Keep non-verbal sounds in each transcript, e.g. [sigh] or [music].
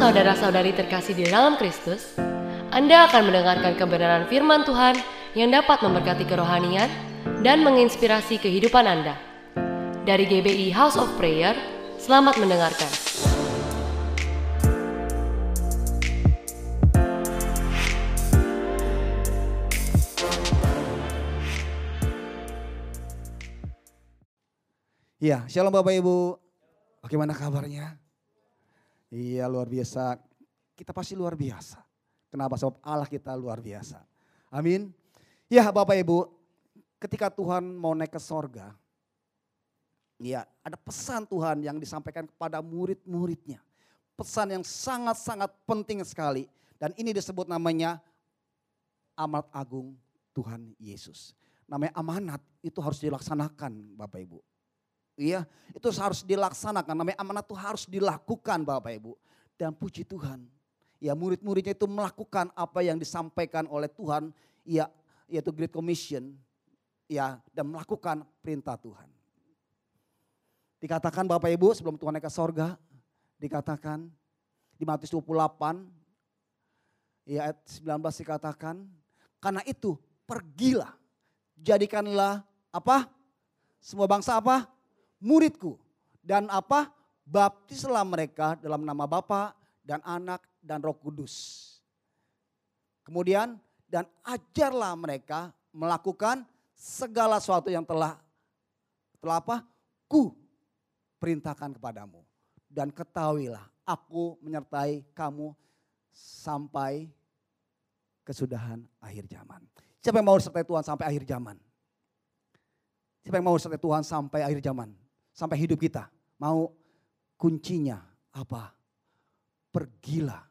saudara-saudari terkasih di dalam Kristus, Anda akan mendengarkan kebenaran firman Tuhan yang dapat memberkati kerohanian dan menginspirasi kehidupan Anda. Dari GBI House of Prayer, selamat mendengarkan. Iya, shalom Bapak Ibu. Bagaimana kabarnya? Iya, luar biasa. Kita pasti luar biasa. Kenapa? Sebab Allah kita luar biasa. Amin. Ya Bapak Ibu, ketika Tuhan mau naik ke sorga, ya ada pesan Tuhan yang disampaikan kepada murid-muridnya. Pesan yang sangat-sangat penting sekali. Dan ini disebut namanya amanat agung Tuhan Yesus. Namanya amanat itu harus dilaksanakan Bapak Ibu. Iya, itu harus dilaksanakan. Namanya amanat itu harus dilakukan Bapak Ibu. Dan puji Tuhan. Ya murid-muridnya itu melakukan apa yang disampaikan oleh Tuhan. Ya yaitu Great Commission. Ya dan melakukan perintah Tuhan. Dikatakan Bapak Ibu sebelum Tuhan naik ke sorga. Dikatakan di Matius 28. Ya ayat 19 dikatakan. Karena itu pergilah. Jadikanlah apa? Semua bangsa apa? Muridku. Dan apa? Baptislah mereka dalam nama Bapa dan Anak dan Roh Kudus. Kemudian dan ajarlah mereka melakukan segala sesuatu yang telah telah apa? Ku perintahkan kepadamu. Dan ketahuilah aku menyertai kamu sampai kesudahan akhir zaman. Siapa yang mau sertai Tuhan sampai akhir zaman? Siapa yang mau sertai Tuhan sampai akhir zaman? Sampai hidup kita. Mau kuncinya apa? Pergilah.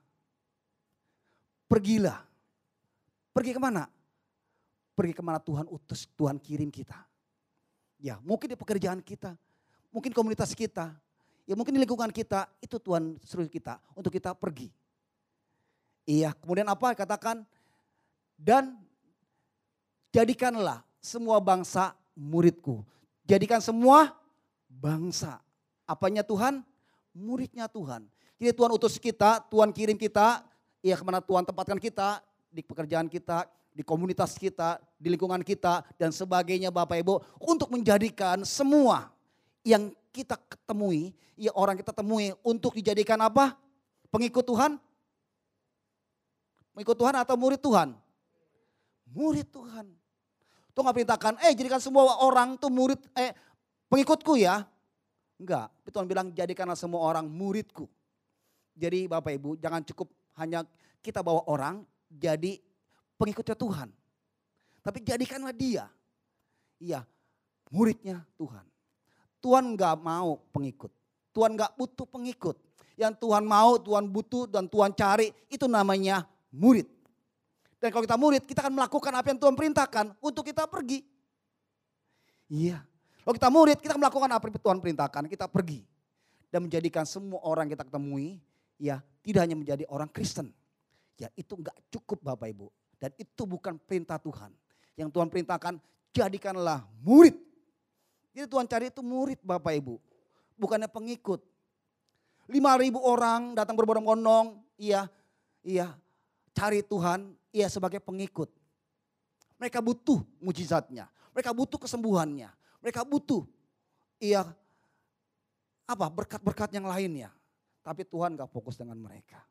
Pergilah. Pergi ke mana? Pergi ke mana Tuhan utus, Tuhan kirim kita. Ya mungkin di pekerjaan kita, mungkin komunitas kita, ya mungkin di lingkungan kita, itu Tuhan suruh kita untuk kita pergi. Iya, kemudian apa katakan? Dan jadikanlah semua bangsa muridku. Jadikan semua bangsa. Apanya Tuhan? Muridnya Tuhan. Jadi Tuhan utus kita, Tuhan kirim kita, ya ke mana Tuhan tempatkan kita, di pekerjaan kita, di komunitas kita, di lingkungan kita, dan sebagainya Bapak Ibu. Untuk menjadikan semua yang kita ketemui, ya orang kita temui untuk dijadikan apa? Pengikut Tuhan? Pengikut Tuhan atau murid Tuhan? Murid Tuhan. Tuhan perintahkan, eh jadikan semua orang tuh murid, eh pengikutku ya. Enggak, Tuhan bilang jadikanlah semua orang muridku. Jadi Bapak Ibu jangan cukup hanya kita bawa orang jadi pengikutnya Tuhan. Tapi jadikanlah dia. Iya, muridnya Tuhan. Tuhan enggak mau pengikut. Tuhan enggak butuh pengikut. Yang Tuhan mau, Tuhan butuh dan Tuhan cari itu namanya murid. Dan kalau kita murid, kita akan melakukan apa yang Tuhan perintahkan untuk kita pergi. Iya. Kalau kita murid, kita melakukan apa yang Tuhan perintahkan, kita pergi. Dan menjadikan semua orang kita ketemui, ya tidak hanya menjadi orang Kristen. Ya itu enggak cukup Bapak Ibu. Dan itu bukan perintah Tuhan. Yang Tuhan perintahkan, jadikanlah murid. Jadi Tuhan cari itu murid Bapak Ibu. Bukannya pengikut. Lima ribu orang datang berbondong-bondong, iya, iya, cari Tuhan, iya sebagai pengikut. Mereka butuh mujizatnya, mereka butuh kesembuhannya, mereka butuh iya apa berkat-berkat yang lainnya. Tapi Tuhan gak fokus dengan mereka.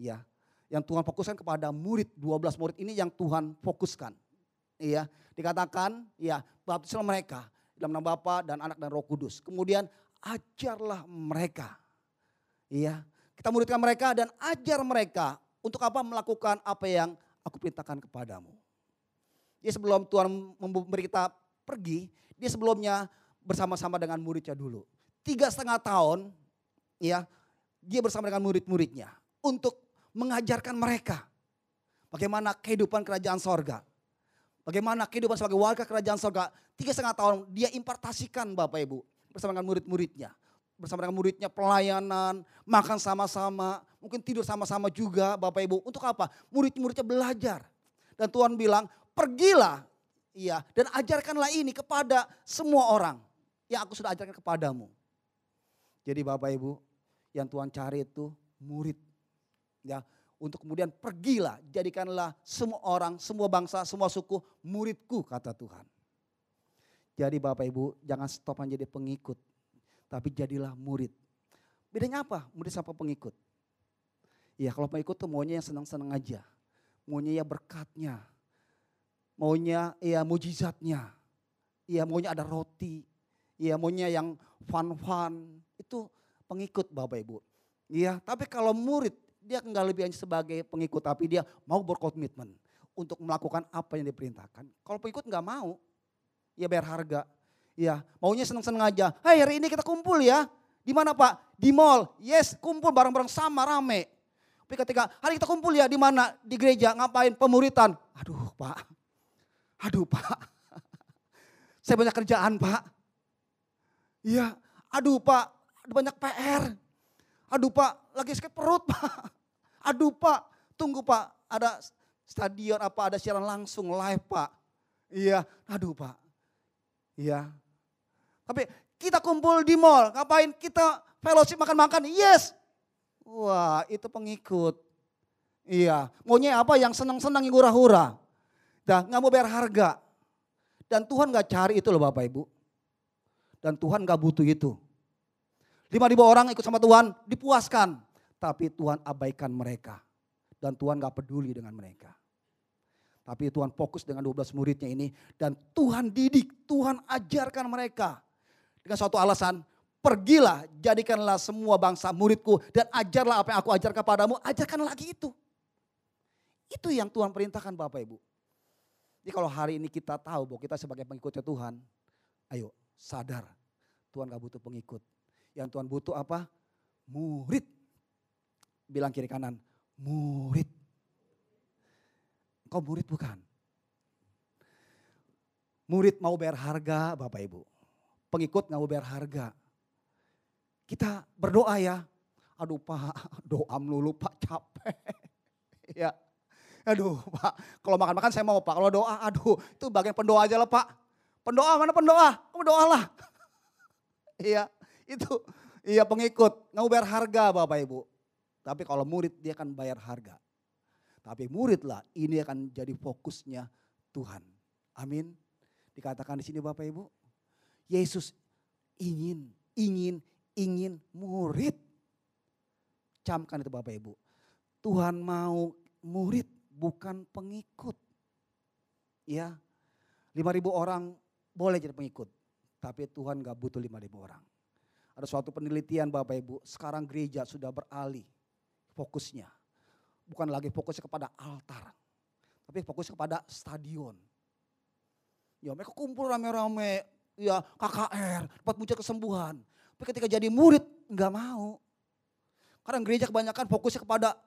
Ya, yang Tuhan fokuskan kepada murid, 12 murid ini yang Tuhan fokuskan. Iya, dikatakan ya baptislah mereka dalam nama Bapa dan Anak dan Roh Kudus. Kemudian ajarlah mereka. Iya, kita muridkan mereka dan ajar mereka untuk apa melakukan apa yang aku perintahkan kepadamu. Jadi sebelum Tuhan memberi kita pergi, dia sebelumnya bersama-sama dengan muridnya dulu. Tiga setengah tahun, ya, dia bersama dengan murid-muridnya untuk mengajarkan mereka bagaimana kehidupan kerajaan sorga. Bagaimana kehidupan sebagai warga kerajaan sorga. Tiga setengah tahun dia impartasikan Bapak Ibu bersama dengan murid-muridnya. Bersama dengan muridnya pelayanan, makan sama-sama, mungkin tidur sama-sama juga Bapak Ibu. Untuk apa? Murid-muridnya belajar. Dan Tuhan bilang, pergilah Iya, dan ajarkanlah ini kepada semua orang yang aku sudah ajarkan kepadamu. Jadi Bapak Ibu, yang Tuhan cari itu murid. Ya, untuk kemudian pergilah, jadikanlah semua orang, semua bangsa, semua suku muridku kata Tuhan. Jadi Bapak Ibu jangan stop menjadi pengikut, tapi jadilah murid. Bedanya apa murid sama pengikut? Ya kalau pengikut tuh maunya yang senang-senang aja. Maunya ya berkatnya. Maunya ya mujizatnya. Ya maunya ada roti. Ya maunya yang fun-fun. Itu pengikut Bapak Ibu. Ya tapi kalau murid dia nggak lebih hanya sebagai pengikut tapi dia mau berkomitmen untuk melakukan apa yang diperintahkan. Kalau pengikut nggak mau, ya bayar harga. Ya, maunya seneng-seneng aja. Hai hari ini kita kumpul ya. Di mana Pak? Di mall. Yes, kumpul bareng-bareng sama rame. Tapi ketika hari kita kumpul ya di mana? Di gereja ngapain? Pemuritan. Aduh Pak. Aduh Pak. Saya banyak kerjaan Pak. Iya. Aduh Pak. Banyak PR. Aduh Pak. Lagi sakit perut Pak. Aduh Pak. Tunggu Pak. Ada stadion apa ada siaran langsung live Pak. Iya. Aduh Pak. Iya. Tapi kita kumpul di mall, ngapain? Kita fellowship makan-makan, yes. Wah itu pengikut. Iya, maunya apa yang senang-senang yang hura-hura. Dah nggak mau bayar harga. Dan Tuhan nggak cari itu loh Bapak Ibu. Dan Tuhan nggak butuh itu. Lima ribu orang ikut sama Tuhan dipuaskan. Tapi Tuhan abaikan mereka. Dan Tuhan nggak peduli dengan mereka. Tapi Tuhan fokus dengan 12 muridnya ini dan Tuhan didik, Tuhan ajarkan mereka. Dengan suatu alasan, pergilah jadikanlah semua bangsa muridku dan ajarlah apa yang aku ajar kepadamu, ajarkan lagi itu. Itu yang Tuhan perintahkan Bapak Ibu. Jadi kalau hari ini kita tahu bahwa kita sebagai pengikutnya Tuhan, ayo sadar Tuhan gak butuh pengikut. Yang Tuhan butuh apa? Murid. Bilang kiri kanan, murid. Kau murid bukan? Murid mau bayar harga Bapak Ibu. Pengikut nggak mau bayar harga. Kita berdoa ya. Aduh Pak, [laughs] doa melulu Pak capek. [laughs] ya. Aduh [laughs] Pak, kalau makan-makan saya mau Pak. Kalau doa, aduh itu bagian pendoa aja lah Pak. Pendoa mana pendoa? Kamu doalah. [laughs] Iya, itu iya pengikut. Nggak bayar harga Bapak Ibu. Tapi kalau murid dia akan bayar harga. Tapi muridlah ini akan jadi fokusnya Tuhan. Amin. Dikatakan di sini Bapak Ibu. Yesus ingin, ingin, ingin murid. Camkan itu Bapak Ibu. Tuhan mau murid bukan pengikut. Ya, lima ribu orang boleh jadi pengikut. Tapi Tuhan gak butuh lima ribu orang. Ada suatu penelitian Bapak Ibu, sekarang gereja sudah beralih fokusnya bukan lagi fokusnya kepada altar. Tapi fokusnya kepada stadion. Ya mereka kumpul rame-rame, ya KKR, buat muncul kesembuhan. Tapi ketika jadi murid nggak mau. Karena gereja kebanyakan fokusnya kepada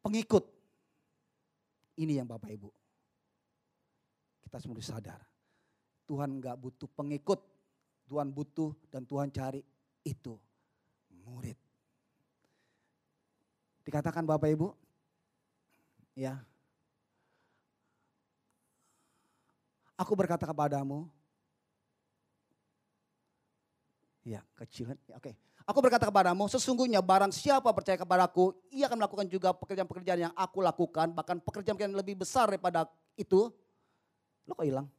pengikut. Ini yang Bapak Ibu. Kita semua sadar. Tuhan nggak butuh pengikut. Tuhan butuh dan Tuhan cari itu murid. Dikatakan Bapak Ibu, Ya. Aku berkata kepadamu, ya kecil, oke. Aku berkata kepadamu, sesungguhnya barang siapa percaya kepadaku, ia akan melakukan juga pekerjaan-pekerjaan yang aku lakukan, bahkan pekerjaan-pekerjaan lebih besar daripada itu. Lo kok hilang?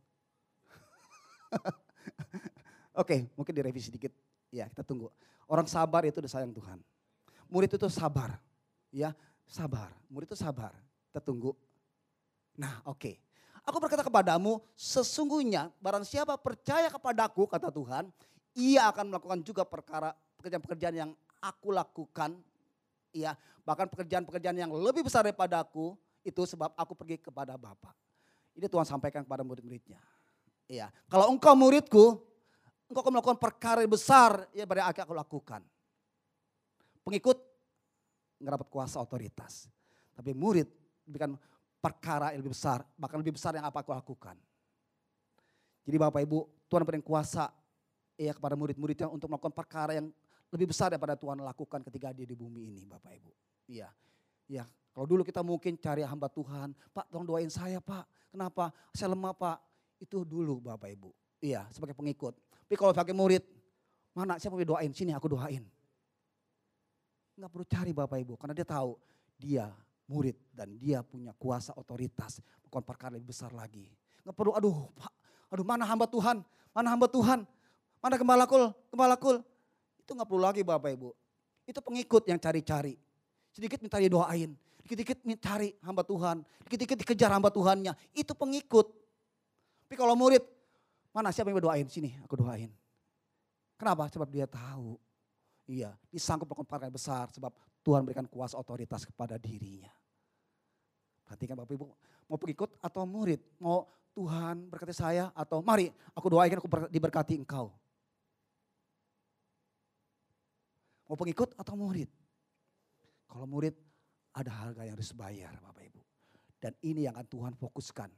[laughs] Oke, mungkin direvisi sedikit. Ya, kita tunggu. Orang sabar itu udah sayang Tuhan. Murid itu sabar. Ya, sabar. Murid itu sabar. Kita tunggu. Nah oke. Okay. Aku berkata kepadamu, sesungguhnya barang siapa percaya kepadaku, kata Tuhan, ia akan melakukan juga perkara pekerjaan-pekerjaan yang aku lakukan. Ya, bahkan pekerjaan-pekerjaan yang lebih besar daripada aku, itu sebab aku pergi kepada Bapa. Ini Tuhan sampaikan kepada murid-muridnya. Iya, kalau engkau muridku, engkau akan melakukan perkara besar ya pada aku lakukan. Pengikut nggak dapat kuasa otoritas. Tapi murid diberikan perkara yang lebih besar, bahkan lebih besar yang apa aku lakukan. Jadi Bapak Ibu, Tuhan berikan kuasa ya kepada murid-muridnya untuk melakukan perkara yang lebih besar daripada Tuhan lakukan ketika dia di bumi ini Bapak Ibu. Iya, iya. Kalau dulu kita mungkin cari hamba Tuhan, Pak tolong doain saya Pak. Kenapa? Saya lemah Pak. Itu dulu Bapak Ibu. Iya, sebagai pengikut. Tapi kalau sebagai murid, mana siapa mau doain? Sini aku doain. Nggak perlu cari Bapak Ibu, karena dia tahu dia murid dan dia punya kuasa otoritas. Bukan perkara lebih besar lagi. Nggak perlu, aduh Pak, aduh mana hamba Tuhan, mana hamba Tuhan, mana gembala kul, gembala kul. Itu nggak perlu lagi Bapak Ibu. Itu pengikut yang cari-cari. Sedikit minta didoain, dikit-dikit cari hamba Tuhan, dikit-dikit dikejar hamba Tuhannya. Itu pengikut. Tapi kalau murid, mana siapa yang berdoain? Sini aku doain. Kenapa? Sebab dia tahu Iya, disangkut melakukan besar sebab Tuhan berikan kuasa otoritas kepada dirinya. Perhatikan Bapak Ibu, mau pengikut atau murid, mau Tuhan berkati saya atau mari aku doakan aku diberkati engkau. Mau pengikut atau murid? Kalau murid ada harga yang harus bayar Bapak Ibu. Dan ini yang akan Tuhan fokuskan.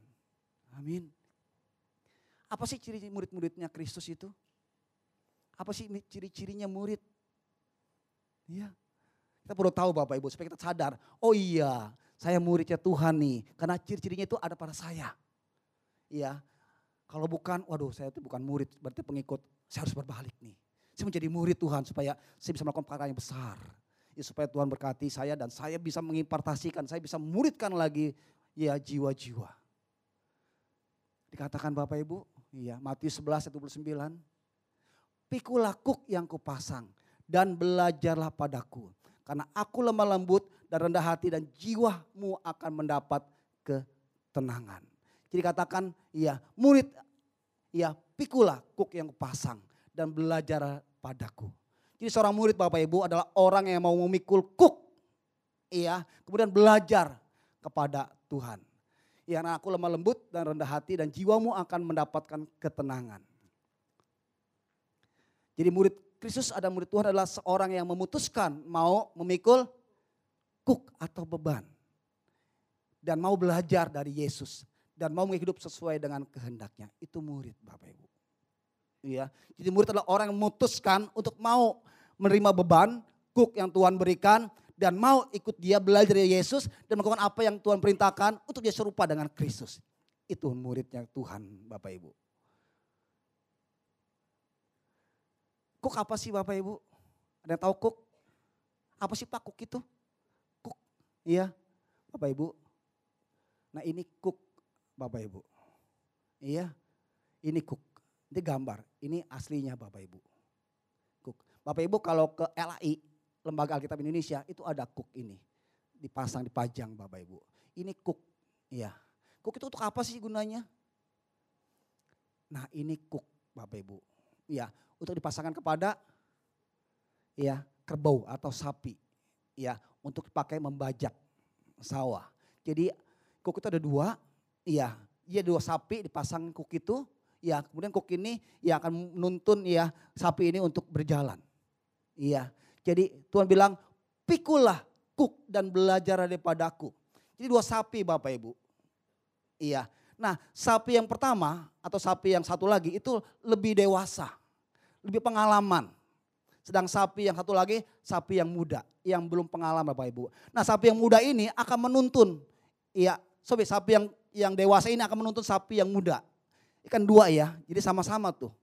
Amin. Apa sih ciri murid-muridnya Kristus itu? Apa sih ciri-cirinya murid? Iya. Kita perlu tahu Bapak Ibu supaya kita sadar. Oh iya saya muridnya Tuhan nih. Karena ciri-cirinya itu ada pada saya. Iya. Kalau bukan, waduh saya itu bukan murid, berarti pengikut. Saya harus berbalik nih. Saya menjadi murid Tuhan supaya saya bisa melakukan perkara yang besar. Ya, supaya Tuhan berkati saya dan saya bisa mengimpartasikan, saya bisa muridkan lagi ya jiwa-jiwa. Dikatakan Bapak Ibu, iya Matius 11 ayat 29. Pikulah kuk yang kupasang dan belajarlah padaku. Karena aku lemah lembut dan rendah hati dan jiwamu akan mendapat ketenangan. Jadi katakan, ya murid, ya pikulah kuk yang pasang dan belajar padaku. Jadi seorang murid Bapak Ibu adalah orang yang mau memikul kuk. Iya, kemudian belajar kepada Tuhan. Ya, nah aku lemah lembut dan rendah hati dan jiwamu akan mendapatkan ketenangan. Jadi murid Kristus ada murid Tuhan adalah seorang yang memutuskan mau memikul kuk atau beban. Dan mau belajar dari Yesus. Dan mau hidup sesuai dengan kehendaknya. Itu murid Bapak Ibu. Ya, jadi murid adalah orang yang memutuskan untuk mau menerima beban, kuk yang Tuhan berikan, dan mau ikut dia belajar dari Yesus dan melakukan apa yang Tuhan perintahkan untuk dia serupa dengan Kristus. Itu muridnya Tuhan Bapak Ibu. Kuk apa sih Bapak Ibu? Ada yang tahu kuk? Apa sih Pak kuk itu? Kuk. Iya, Bapak Ibu. Nah ini kuk Bapak Ibu. Iya, ini kuk. Ini gambar, ini aslinya Bapak Ibu. Kuk. Bapak Ibu kalau ke LAI, Lembaga Alkitab Indonesia, itu ada kuk ini. Dipasang, dipajang Bapak Ibu. Ini kuk, iya. Kuk itu untuk apa sih gunanya? Nah ini kuk Bapak Ibu. Iya, untuk dipasangkan kepada ya kerbau atau sapi ya untuk dipakai membajak sawah. Jadi kuk itu ada dua, iya, iya dua sapi dipasang kuk itu, ya kemudian kuk ini ya akan menuntun ya sapi ini untuk berjalan. Iya, jadi Tuhan bilang pikulah kuk dan belajar daripadaku. Jadi dua sapi Bapak Ibu. Iya. Nah sapi yang pertama atau sapi yang satu lagi itu lebih dewasa lebih pengalaman. Sedang sapi yang satu lagi, sapi yang muda, yang belum pengalaman Bapak Ibu. Nah sapi yang muda ini akan menuntun, iya, sobi sapi yang yang dewasa ini akan menuntun sapi yang muda. Ikan dua ya, jadi sama-sama tuh.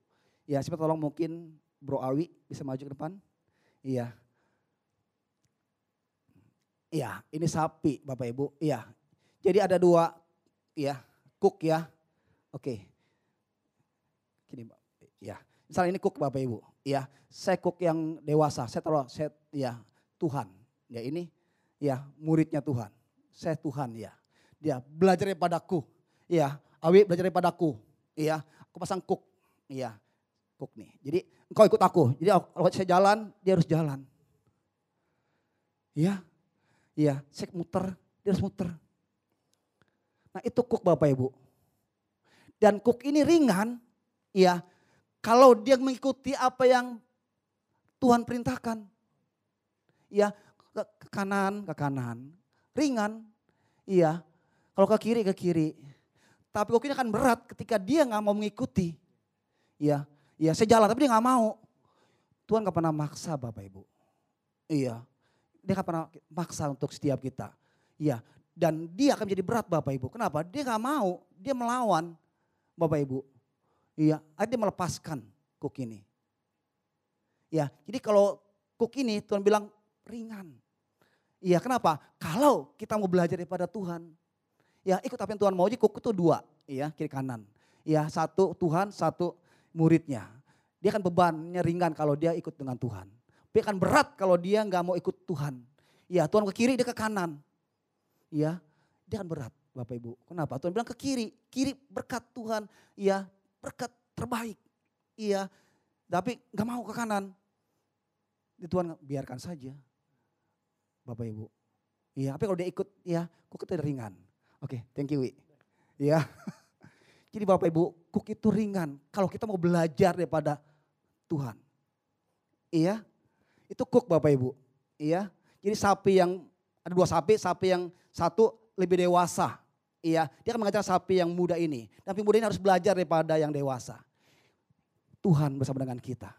Ya, siapa tolong mungkin Bro Awi bisa maju ke depan. Iya. Iya, ini sapi Bapak Ibu. Iya. Jadi ada dua, iya, cook ya. Oke. Gini. Iya. Misalnya ini cook Bapak Ibu, ya. Saya cook yang dewasa, saya taruh saya ya Tuhan. Ya ini ya muridnya Tuhan. Saya Tuhan ya. Dia belajar padaku. Ya, Awi belajar padaku. Iya, aku pasang cook. Iya, cook nih. Jadi engkau ikut aku. Jadi kalau saya jalan, dia harus jalan. Iya, iya, saya muter, dia harus muter. Nah itu cook Bapak Ibu. Dan cook ini ringan, iya, kalau dia mengikuti apa yang Tuhan perintahkan. Ya, ke, ke kanan, ke kanan. Ringan. Iya. Kalau ke kiri, ke kiri. Tapi ini akan berat ketika dia nggak mau mengikuti. Iya. Iya, saya jalan tapi dia nggak mau. Tuhan gak pernah maksa Bapak Ibu. Iya. Dia gak pernah maksa untuk setiap kita. Iya. Dan dia akan menjadi berat Bapak Ibu. Kenapa? Dia gak mau. Dia melawan Bapak Ibu. Iya, dia melepaskan kuk ini. Ya, jadi kalau kuk ini Tuhan bilang ringan. Iya kenapa? Kalau kita mau belajar daripada Tuhan. Ya ikut apa yang Tuhan mau aja kuk itu dua. Iya kiri kanan. Ya satu Tuhan, satu muridnya. Dia akan bebannya ringan kalau dia ikut dengan Tuhan. Dia akan berat kalau dia nggak mau ikut Tuhan. Ya Tuhan ke kiri dia ke kanan. Ya dia akan berat Bapak Ibu. Kenapa? Tuhan bilang ke kiri. Kiri berkat Tuhan. Ya berkat terbaik. Iya tapi nggak mau ke kanan. Tuhan biarkan saja Bapak Ibu. Iya, tapi kalau dia ikut ya, kuk itu ringan. Oke, okay, thank you Wi. Iya. [laughs] Jadi Bapak Ibu, kuk itu ringan kalau kita mau belajar daripada Tuhan. Iya. Itu kuk Bapak Ibu. Iya. Jadi sapi yang ada dua sapi, sapi yang satu lebih dewasa. Iya, dia akan mengajar sapi yang muda ini. Tapi muda ini harus belajar daripada yang dewasa. Tuhan bersama dengan kita.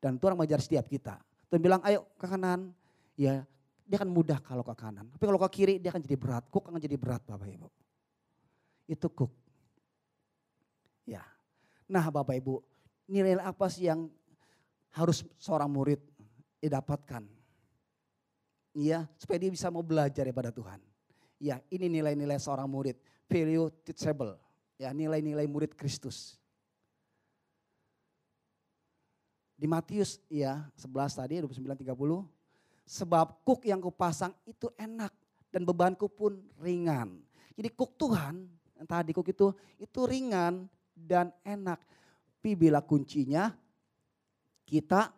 Dan Tuhan mengajar setiap kita. Tuhan bilang, ayo ke kanan, ya dia akan mudah kalau ke kanan. Tapi kalau ke kiri dia akan jadi berat. Kuk akan jadi berat Bapak Ibu. Itu kuk. Ya. Nah Bapak Ibu, nilai apa sih yang harus seorang murid didapatkan? Iya, supaya dia bisa mau belajar daripada Tuhan. Ya, ini nilai-nilai seorang murid. Value teachable. Ya, nilai-nilai murid Kristus. Di Matius ya 11 tadi 29 30 Sebab kuk yang kupasang itu enak dan bebanku pun ringan. Jadi kuk Tuhan, yang tadi kuk itu, itu ringan dan enak. Tapi bila kuncinya kita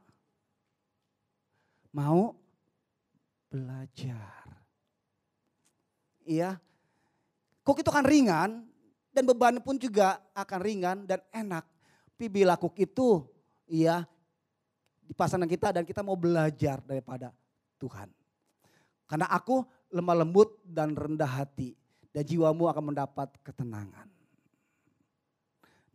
mau belajar. Iya, kuk itu akan ringan dan beban pun juga akan ringan dan enak. Tapi bila kuk itu, iya, dipasang kita dan kita mau belajar daripada Tuhan. Karena aku lemah lembut dan rendah hati dan jiwamu akan mendapat ketenangan.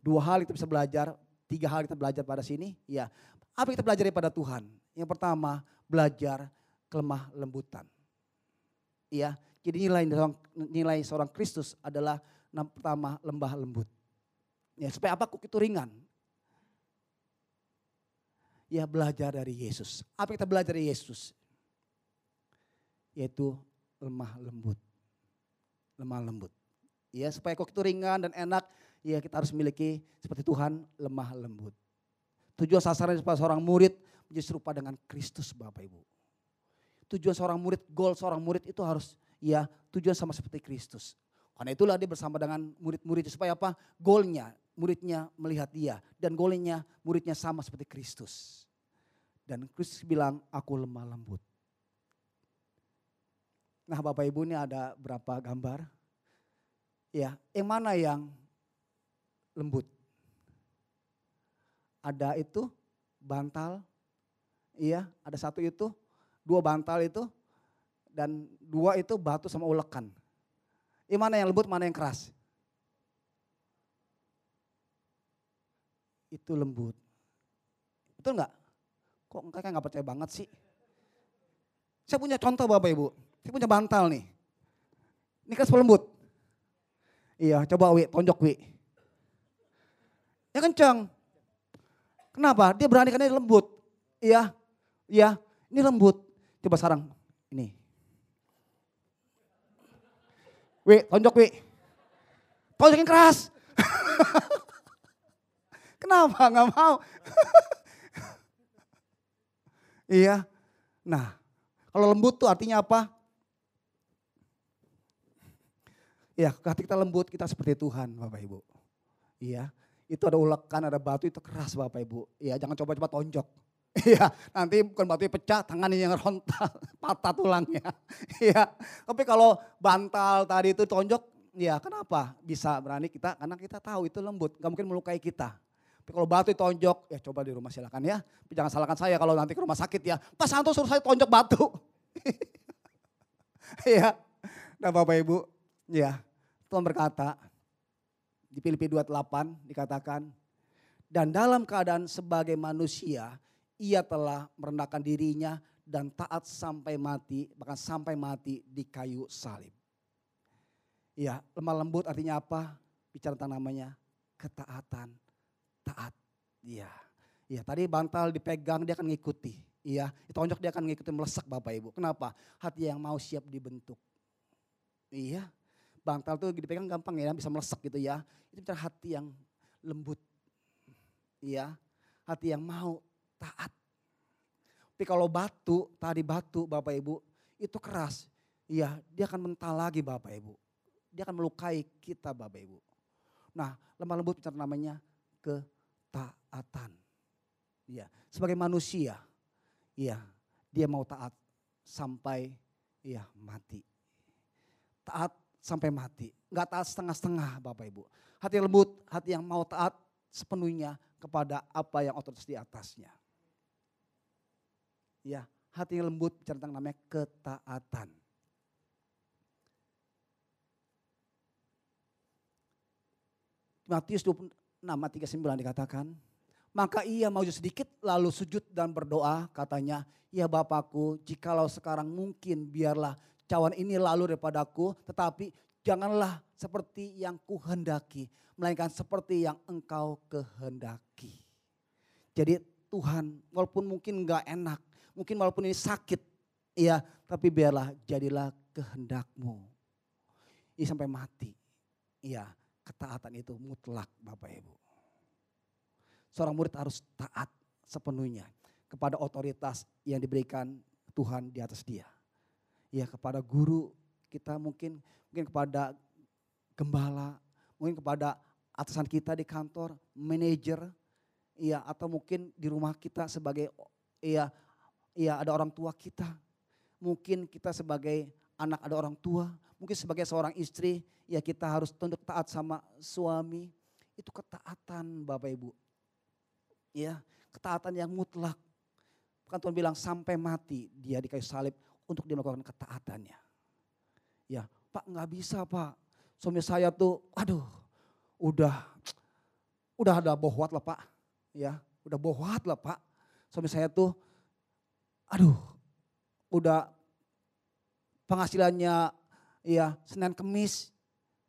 Dua hal itu bisa belajar, tiga hal kita belajar pada sini. Ya, apa kita belajar daripada Tuhan? Yang pertama, belajar kelemah lembutan. Ya, jadi nilai seorang, nilai seorang Kristus adalah yang pertama lembah lembut. Ya, supaya apa? Kuk itu ringan. Ya belajar dari Yesus. Apa kita belajar dari Yesus? Yaitu lemah lembut. Lemah lembut. Ya, supaya kok itu ringan dan enak, ya kita harus memiliki seperti Tuhan lemah lembut. Tujuan sasaran supaya seorang murid menjadi serupa dengan Kristus Bapak Ibu. Tujuan seorang murid, goal seorang murid itu harus ya tujuan sama seperti Kristus. Karena itulah dia bersama dengan murid-murid supaya apa? Goalnya, muridnya melihat dia. Dan goalnya muridnya sama seperti Kristus. Dan Kristus bilang, aku lemah lembut. Nah Bapak Ibu ini ada berapa gambar. Ya, yang mana yang lembut? Ada itu bantal, iya ada satu itu, dua bantal itu, dan dua itu batu sama ulekan. Yang mana yang lembut, mana yang keras? Itu lembut. Betul nggak? Kok kayak nggak percaya banget sih? Saya punya contoh Bapak Ibu. Saya punya bantal nih. Ini kan lembut. Iya, coba Wi, tonjok Wi. Ya kencang. Kenapa? Dia berani karena dia lembut. Iya, iya, ini lembut. Coba sarang, ini. Wi, tonjok Wi. Tonjokin keras. [laughs] Kenapa nggak mau? [laughs] iya. Nah, kalau lembut tuh artinya apa? Ya, hati kita lembut, kita seperti Tuhan Bapak Ibu. Iya, itu ada ulekan, ada batu itu keras Bapak Ibu. Iya, jangan coba-coba tonjok. [laughs] Iya, nanti bukan batu pecah, tangan yang rontal, [laughs] patah tulangnya. [laughs] Iya, tapi kalau bantal tadi itu tonjok, ya kenapa bisa berani kita? Karena kita tahu itu lembut, gak mungkin melukai kita. Tapi kalau batu tonjok, ya coba di rumah silakan ya. Tapi jangan salahkan saya kalau nanti ke rumah sakit ya. Pak Santo suruh saya tonjok batu. Iya, nah Bapak Ibu, Ya, Tuhan berkata di Filipi 28 dikatakan dan dalam keadaan sebagai manusia ia telah merendahkan dirinya dan taat sampai mati bahkan sampai mati di kayu salib. Ya, lemah lembut artinya apa? Bicara tentang namanya ketaatan, taat. Iya. Ya, tadi bantal dipegang dia akan ngikuti. Iya, ditonjok dia akan ngikutin melesak Bapak Ibu. Kenapa? Hati yang mau siap dibentuk. Iya, bantal tuh dipegang gampang ya, bisa melesak gitu ya. Itu bicara hati yang lembut. Iya, hati yang mau taat. Tapi kalau batu, tadi batu Bapak Ibu, itu keras. Iya, dia akan mental lagi Bapak Ibu. Dia akan melukai kita Bapak Ibu. Nah, lemah lembut bicara namanya ketaatan. Iya, sebagai manusia, Iya, dia mau taat sampai iya mati. Taat sampai mati. Enggak taat setengah-setengah Bapak Ibu. Hati yang lembut, hati yang mau taat sepenuhnya kepada apa yang otoritas di atasnya. Ya, hati yang lembut bicara tentang namanya ketaatan. Matius 26 39 dikatakan, maka ia maju sedikit lalu sujud dan berdoa katanya, ya Bapakku jikalau sekarang mungkin biarlah cawan ini lalu daripadaku tetapi janganlah seperti yang kuhendaki. Melainkan seperti yang engkau kehendaki. Jadi Tuhan walaupun mungkin gak enak, mungkin walaupun ini sakit, ya tapi biarlah jadilah kehendakmu. Ini sampai mati. Iya, ketaatan itu mutlak Bapak Ibu. Seorang murid harus taat sepenuhnya kepada otoritas yang diberikan Tuhan di atas dia. Ya kepada guru kita mungkin mungkin kepada gembala, mungkin kepada atasan kita di kantor, manajer, iya atau mungkin di rumah kita sebagai iya iya ada orang tua kita. Mungkin kita sebagai anak ada orang tua, mungkin sebagai seorang istri ya kita harus tunduk taat sama suami. Itu ketaatan Bapak Ibu ya ketaatan yang mutlak. Bukan Tuhan bilang sampai mati dia di kayu salib untuk dia melakukan ketaatannya. Ya, Pak nggak bisa Pak. Suami saya tuh, aduh, udah, udah ada bohwat lah Pak. Ya, udah bohwat lah Pak. Suami saya tuh, aduh, udah penghasilannya ya Senin Kemis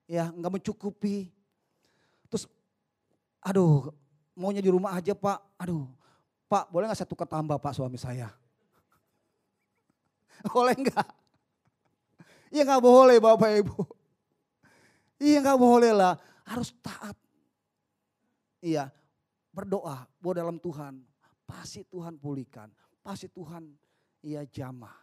ya nggak mencukupi. Terus aduh maunya di rumah aja pak. Aduh, pak boleh gak saya tukar tambah pak suami saya? [laughs] boleh nggak? Iya nggak boleh bapak ibu. Iya nggak boleh lah, harus taat. Iya, berdoa bahwa dalam Tuhan pasti Tuhan pulihkan, pasti Tuhan iya jamah.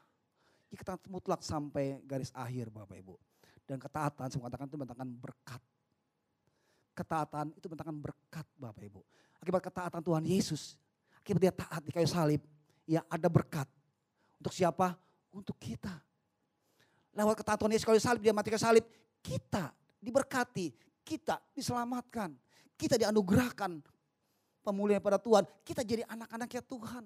Kita mutlak sampai garis akhir Bapak Ibu. Dan ketaatan, saya mengatakan itu mendatangkan berkat ketaatan itu mendatangkan berkat Bapak Ibu. Akibat ketaatan Tuhan Yesus, akibat dia taat di kayu salib, ya ada berkat. Untuk siapa? Untuk kita. Lewat ketaatan Tuhan Yesus kayu salib, dia mati kayu salib, kita diberkati, kita diselamatkan, kita dianugerahkan pemulihan pada Tuhan, kita jadi anak-anaknya Tuhan.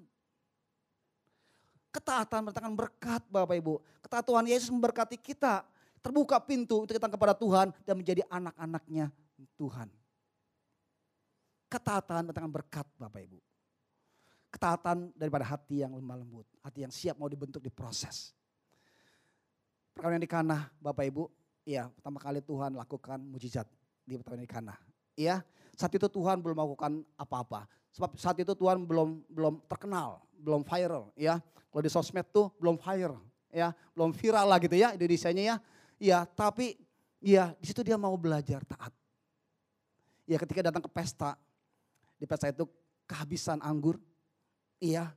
Ketaatan mendatangkan berkat Bapak Ibu. Ketaatan Tuhan Yesus memberkati kita. Terbuka pintu untuk kita kepada Tuhan dan menjadi anak-anaknya Tuhan. Ketaatan datangkan berkat Bapak Ibu. Ketaatan daripada hati yang lemah lembut. Hati yang siap mau dibentuk diproses. Perkawinan di Kana Bapak Ibu. Ya pertama kali Tuhan lakukan mujizat di perkawinan di Kana. Ya saat itu Tuhan belum melakukan apa-apa. Sebab saat itu Tuhan belum belum terkenal, belum viral ya. Kalau di sosmed tuh belum viral ya, belum viral lah gitu ya Indonesia-nya ya. Ya, tapi ya di situ dia mau belajar taat. Ya ketika datang ke pesta, di pesta itu kehabisan anggur, iya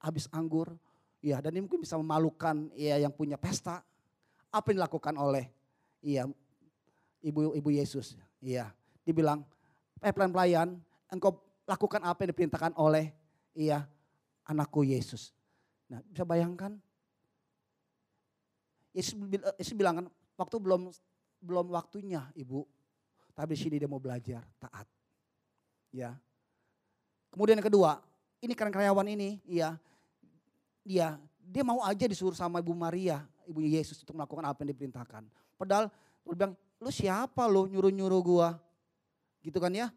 habis anggur, iya dan ini mungkin bisa memalukan ya yang punya pesta. Apa yang dilakukan oleh iya ibu ibu Yesus, iya dibilang eh pelayan-pelayan engkau lakukan apa yang diperintahkan oleh iya anakku Yesus. Nah bisa bayangkan Yesus, Yesus bilang kan waktu belum belum waktunya ibu tapi di sini dia mau belajar taat. Ya. Kemudian yang kedua, ini karena karyawan ini, ya, dia dia mau aja disuruh sama Ibu Maria, Ibu Yesus untuk melakukan apa yang diperintahkan. Padahal dia bilang, lu siapa lu nyuruh-nyuruh gua? Gitu kan ya.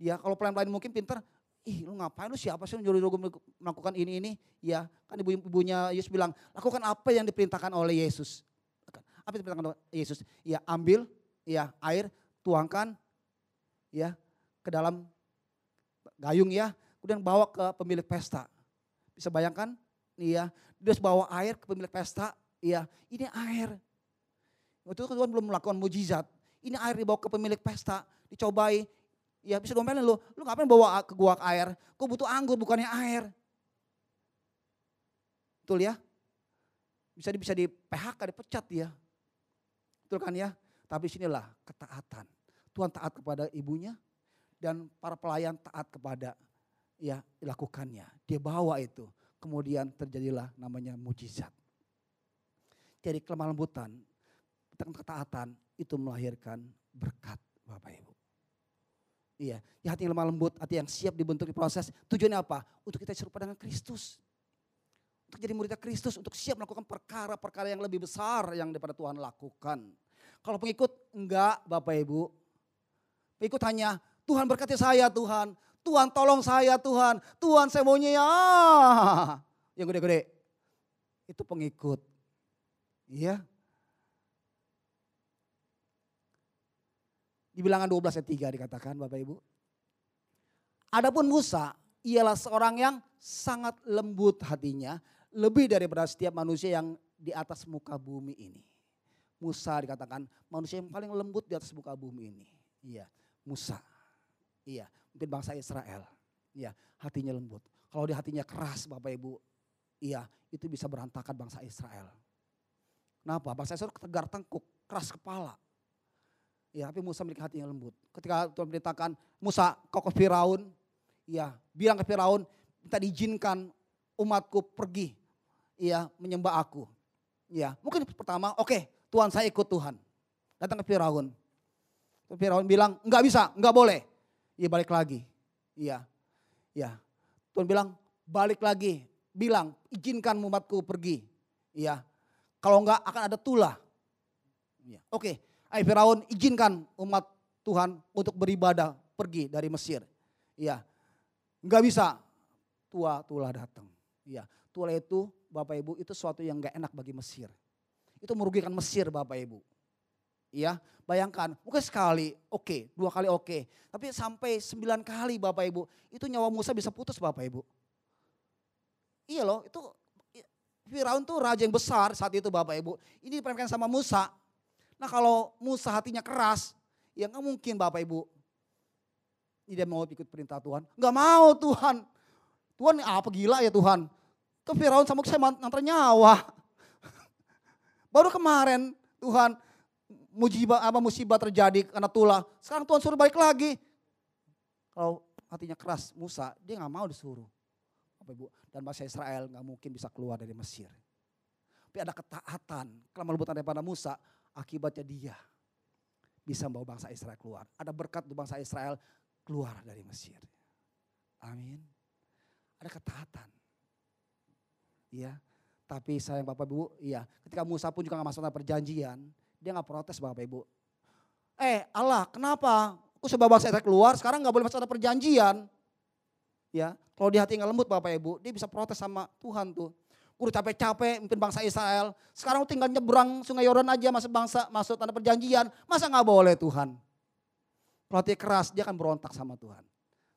Ya kalau pelan-pelan mungkin pinter, ih lu ngapain lu siapa sih nyuruh gua melakukan ini ini? Ya kan ibu ibunya Yesus bilang, lakukan apa yang diperintahkan oleh Yesus. Apa yang diperintahkan oleh Yesus? Ya ambil ya air, tuangkan ya ke dalam gayung ya, kemudian bawa ke pemilik pesta. Bisa bayangkan Iya, dia bawa air ke pemilik pesta. Iya, ini air. Waktu itu Tuhan belum melakukan mujizat. Ini air dibawa ke pemilik pesta, dicobai. Ya bisa gomelin lu, lu ngapain bawa ke gua air? Kau butuh anggur bukannya air. Betul ya? Bisa bisa di PHK, dipecat dia. Betul kan ya? Tapi sinilah ketaatan. Tuhan taat kepada ibunya dan para pelayan taat kepada ya dilakukannya. Dia bawa itu. Kemudian terjadilah namanya mujizat. Jadi kelemah lembutan, ketaatan itu melahirkan berkat Bapak Ibu. Iya, ya hati yang lemah lembut, hati yang siap dibentuk di proses. Tujuannya apa? Untuk kita serupa dengan Kristus. Untuk jadi muridnya Kristus, untuk siap melakukan perkara-perkara yang lebih besar yang daripada Tuhan lakukan. Kalau pengikut, enggak Bapak Ibu. Pengikut hanya, Tuhan berkati saya Tuhan. Tuhan tolong saya Tuhan. Tuhan saya maunya ya. [laughs] Yang gede-gede. Itu pengikut. Iya. Di bilangan 12 ayat 3 dikatakan Bapak Ibu. Adapun Musa ialah seorang yang sangat lembut hatinya. Lebih daripada setiap manusia yang di atas muka bumi ini. Musa dikatakan manusia yang paling lembut di atas muka bumi ini. Iya, Musa. Iya, mungkin bangsa Israel. Iya, hatinya lembut. Kalau di hatinya keras Bapak Ibu, iya itu bisa berantakan bangsa Israel. Kenapa? Bangsa Israel tegar tengkuk, keras kepala. Ya, tapi Musa memiliki hati yang lembut. Ketika Tuhan perintahkan Musa kau ke Firaun, ya bilang ke Firaun minta diizinkan umatku pergi, ya menyembah aku. Ya, mungkin pertama, oke, okay, Tuhan saya ikut Tuhan. Datang ke Firaun. Firaun bilang, enggak bisa, enggak boleh. Iya balik lagi. Iya. Ya. Tuhan bilang, balik lagi. Bilang, izinkan umatku pergi. Iya. Kalau enggak akan ada tulah. Ya. Oke, Hai Firaun izinkan umat Tuhan untuk beribadah pergi dari Mesir. Iya. Enggak bisa. Tua tulah datang. Iya. Tulah itu Bapak Ibu itu sesuatu yang enggak enak bagi Mesir. Itu merugikan Mesir Bapak Ibu. Iya, bayangkan, mungkin sekali oke, okay, dua kali oke. Okay. Tapi sampai sembilan kali Bapak Ibu, itu nyawa Musa bisa putus Bapak Ibu. Iya loh, itu Firaun tuh raja yang besar saat itu Bapak Ibu. Ini diperintahkan sama Musa. Nah kalau Musa hatinya keras, ya nggak mungkin Bapak Ibu. Dia mau ikut perintah Tuhan. Nggak mau Tuhan. Tuhan apa gila ya Tuhan. Ke Firaun sama saya ngantar nyawa. [laughs] Baru kemarin Tuhan musibah apa musibah terjadi karena tulah. Sekarang Tuhan suruh balik lagi. Kalau hatinya keras Musa, dia nggak mau disuruh. Bapak Ibu, dan bangsa Israel nggak mungkin bisa keluar dari Mesir. Tapi ada ketaatan, kelemah lembutan daripada Musa, Akibatnya dia bisa membawa bangsa Israel keluar. Ada berkat untuk bangsa Israel keluar dari Mesir. Amin. Ada ketaatan. Iya. Tapi sayang Bapak Ibu, iya. Ketika Musa pun juga gak masuk dalam perjanjian, dia gak protes Bapak Ibu. Eh Allah kenapa? Aku sebab bangsa Israel keluar, sekarang gak boleh masuk dalam perjanjian. Ya, kalau di hati gak lembut Bapak Ibu, dia bisa protes sama Tuhan tuh. Udah capek-capek memimpin bangsa Israel. Sekarang tinggal nyebrang sungai Yordan aja masuk bangsa, masuk tanah perjanjian. Masa nggak boleh Tuhan? Kalau hati keras dia akan berontak sama Tuhan.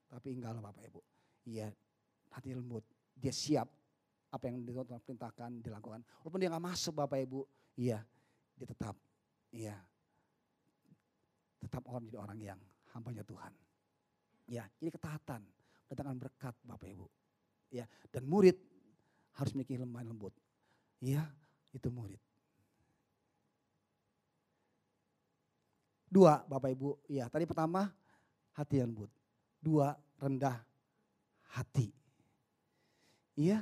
Tapi enggak lah Bapak Ibu. Iya hati lembut. Dia siap apa yang Tuhan perintahkan dilakukan. Walaupun dia nggak masuk Bapak Ibu. Iya dia tetap. Iya. Tetap orang jadi orang yang hambanya Tuhan. Ya, jadi ketaatan, datangkan berkat Bapak Ibu. Ya, dan murid harus memiliki lemah lembut. Iya, itu murid. Dua, Bapak Ibu. Ya, tadi pertama hati yang lembut. Dua, rendah hati. Iya,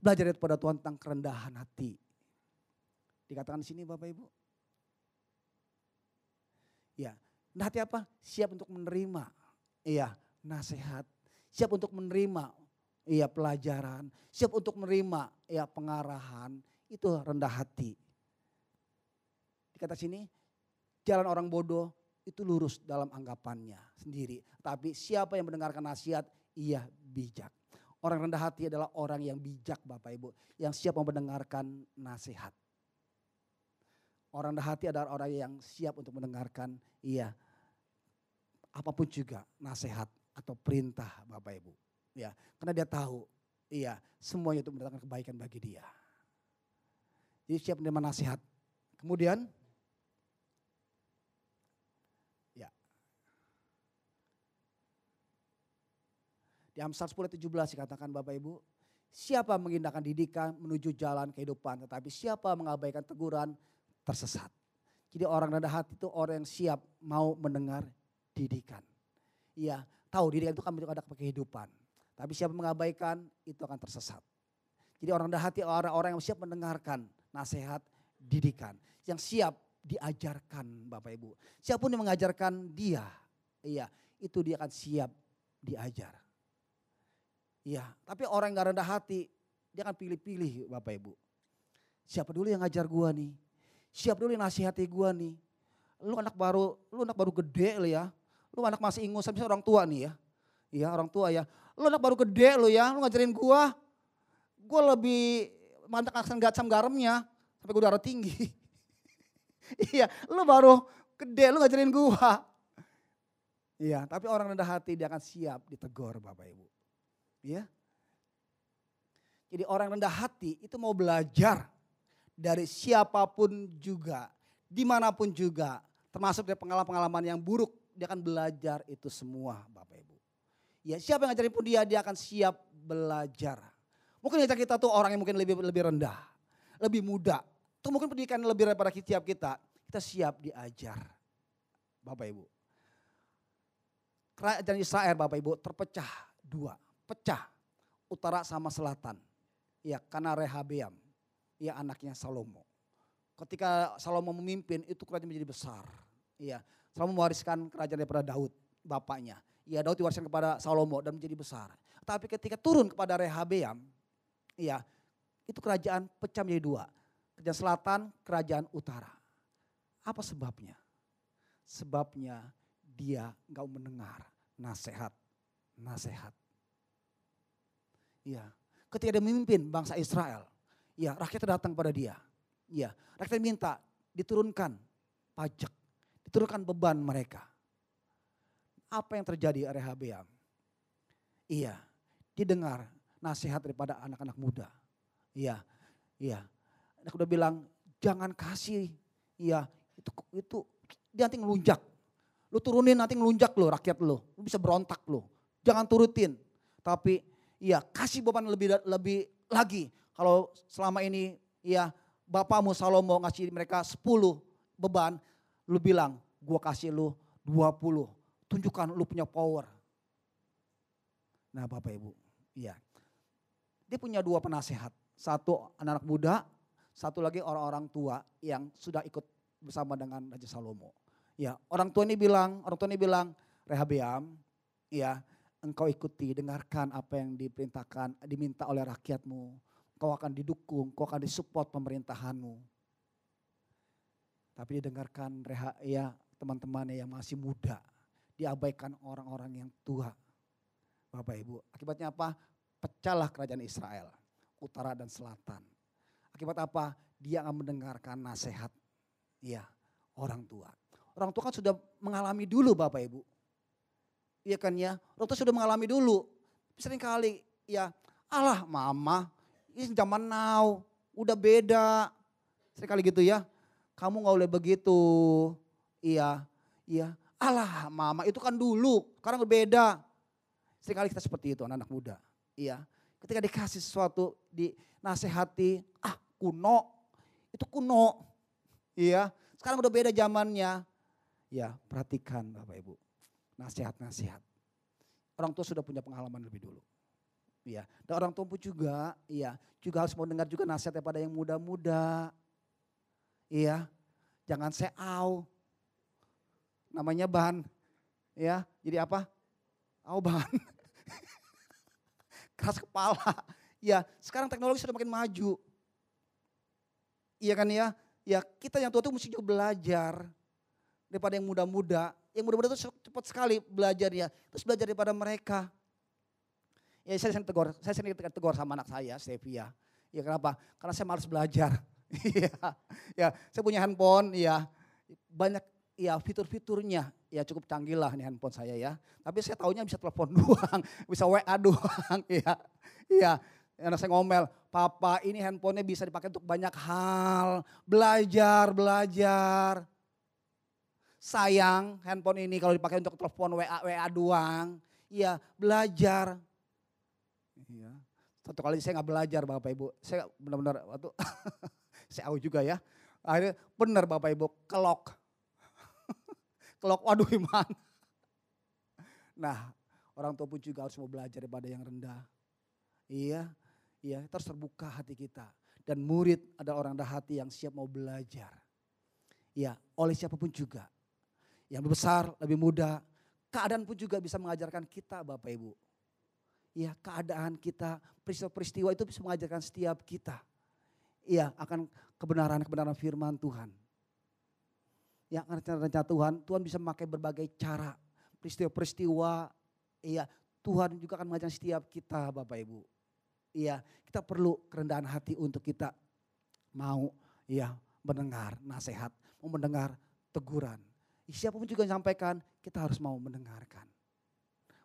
belajar pada Tuhan tentang kerendahan hati. Dikatakan di sini Bapak Ibu. Ya, rendah hati apa? Siap untuk menerima. Iya, nasihat. Siap untuk menerima iya pelajaran, siap untuk menerima ya pengarahan, itu rendah hati. Dikata sini, jalan orang bodoh itu lurus dalam anggapannya sendiri. Tapi siapa yang mendengarkan nasihat, ia bijak. Orang rendah hati adalah orang yang bijak Bapak Ibu. Yang siap mendengarkan nasihat. Orang rendah hati adalah orang yang siap untuk mendengarkan iya apa pun juga nasihat atau perintah Bapak Ibu. Ya, karena dia tahu Iya, semuanya itu mendatangkan kebaikan bagi dia. Jadi siap menerima nasihat. Kemudian, ya. Di Amsal 10 17 dikatakan Bapak Ibu, siapa mengindahkan didikan menuju jalan kehidupan, tetapi siapa mengabaikan teguran tersesat. Jadi orang rendah hati itu orang yang siap mau mendengar didikan. Iya, tahu didikan itu kan ada kehidupan. Tapi siapa mengabaikan itu akan tersesat. Jadi orang rendah hati orang-orang yang siap mendengarkan nasihat, didikan. Yang siap diajarkan Bapak Ibu. Siapa pun yang mengajarkan dia, iya, itu dia akan siap diajar. Iya, tapi orang yang gak rendah hati, dia akan pilih-pilih Bapak Ibu. Siapa dulu yang ngajar gua nih? Siap dulu nasihati gue nih. Lu anak baru, lu anak baru gede lo ya. Lu anak masih ingus, bisa orang tua nih ya. Iya orang tua ya. Lu anak baru gede lo ya, lu ngajarin gue. Gue lebih mantap aksen gacam garamnya. Sampai gue darah tinggi. [laughs] iya, lu baru gede, lu ngajarin gue. Iya, tapi orang rendah hati dia akan siap ditegur Bapak Ibu. Iya. Jadi orang rendah hati itu mau belajar dari siapa pun juga, di mana pun juga, termasuk dari pengalaman-pengalaman yang buruk, dia akan belajar itu semua Bapak Ibu. Ya siapa yang ngajarin pun dia, dia akan siap belajar. Mungkin ngajar kita tuh orang yang mungkin lebih lebih rendah, lebih muda. Tuh mungkin pendidikan lebih daripada setiap kita, kita siap diajar. Bapak Ibu. Kerajaan Israel Bapak Ibu terpecah dua, pecah utara sama selatan. Ya karena Rehabeam ya anaknya Salomo. Ketika Salomo memimpin itu kerajaan menjadi besar. Iya, Salomo mewariskan kerajaan daripada Daud, bapaknya. Iya, Daud diwariskan kepada Salomo dan menjadi besar. Tapi ketika turun kepada Rehabeam, iya, itu kerajaan pecah menjadi dua. Kerajaan selatan, kerajaan utara. Apa sebabnya? Sebabnya dia nggak mendengar nasihat, nasihat. Iya, ketika dia memimpin bangsa Israel, Ya rakyat datang pada dia. Ya rakyat minta diturunkan pajak. Diturunkan beban mereka. Apa yang terjadi Rehabeam? Iya, didengar nasihat daripada anak-anak muda. Iya, iya. Aku udah bilang jangan kasih. Iya, itu itu dia nanti ngelunjak. Lu turunin nanti ngelunjak lo rakyat lo. Lu bisa berontak lo. Jangan turutin. Tapi iya kasih beban lebih lebih lagi kalau selama ini ya bapakmu Salomo ngasih mereka 10 beban, lu bilang gua kasih lu 20. Tunjukkan lu punya power. Nah Bapak Ibu, iya. Dia punya dua penasehat. Satu anak-anak muda, satu lagi orang-orang tua yang sudah ikut bersama dengan Raja Salomo. Ya, orang tua ini bilang, orang tua ini bilang, Rehabeam, ya, engkau ikuti, dengarkan apa yang diperintahkan, diminta oleh rakyatmu kau akan didukung, kau akan disupport pemerintahanmu. Tapi didengarkan reha, ya teman-teman yang masih muda, diabaikan orang-orang yang tua. Bapak Ibu, akibatnya apa? Pecahlah kerajaan Israel, utara dan selatan. Akibat apa? Dia akan mendengarkan nasihat ya orang tua. Orang tua kan sudah mengalami dulu Bapak Ibu. Iya kan ya, orang tua sudah mengalami dulu. Seringkali ya, Allah mama ini zaman now, udah beda. Sekali gitu ya. Kamu gak boleh begitu. Iya, iya. Alah mama itu kan dulu, sekarang beda. Sekali kita seperti itu anak-anak muda. Iya. Ketika dikasih sesuatu, dinasehati, ah kuno. Itu kuno. Iya. Sekarang udah beda zamannya. Ya perhatikan Bapak Ibu. Nasihat-nasihat. Orang tua sudah punya pengalaman lebih dulu. Ya, dan orang tua juga, iya, juga harus mau dengar juga nasihat daripada yang muda-muda. Iya, jangan seau. Namanya ban. Ya, jadi apa? Au ban. [laughs] Keras kepala. Ya, sekarang teknologi sudah makin maju. Iya kan ya? Ya, kita yang tua itu mesti juga belajar daripada yang muda-muda. Yang muda-muda itu cepat sekali belajarnya. Terus belajar daripada mereka. Ya saya sering tegur, saya sering tegur sama anak saya, Stevia. Ya kenapa? Karena saya malas belajar. [laughs] Iya, ya saya punya handphone, ya banyak ya fitur-fiturnya ya cukup canggih lah nih handphone saya ya. Tapi saya tahunya bisa telepon [laughs] doang, bisa WA doang, [laughs] ya. Iya, Anak saya ngomel, papa ini handphonenya bisa dipakai untuk banyak hal. Belajar, belajar. Sayang handphone ini kalau dipakai untuk telepon WA, WA doang. Iya belajar. Iya. Satu kali saya nggak belajar Bapak Ibu. Saya benar-benar waktu [laughs] saya tahu juga ya. Akhirnya benar Bapak Ibu kelok. [laughs] kelok waduh iman. Nah orang tua pun juga harus mau belajar daripada yang rendah. Iya, iya harus terbuka hati kita. Dan murid ada orang dah hati yang siap mau belajar. Ya, oleh siapa pun juga. Yang lebih besar, lebih muda. Keadaan pun juga bisa mengajarkan kita Bapak Ibu. Ya keadaan kita, peristiwa-peristiwa itu bisa mengajarkan setiap kita. Iya akan kebenaran-kebenaran firman Tuhan. Ya rencana-rencana Tuhan, Tuhan bisa memakai berbagai cara. Peristiwa-peristiwa, iya Tuhan juga akan mengajarkan setiap kita Bapak Ibu. Iya kita perlu kerendahan hati untuk kita mau ya mendengar nasihat, mau mendengar teguran. Siapa pun juga yang sampaikan, kita harus mau mendengarkan.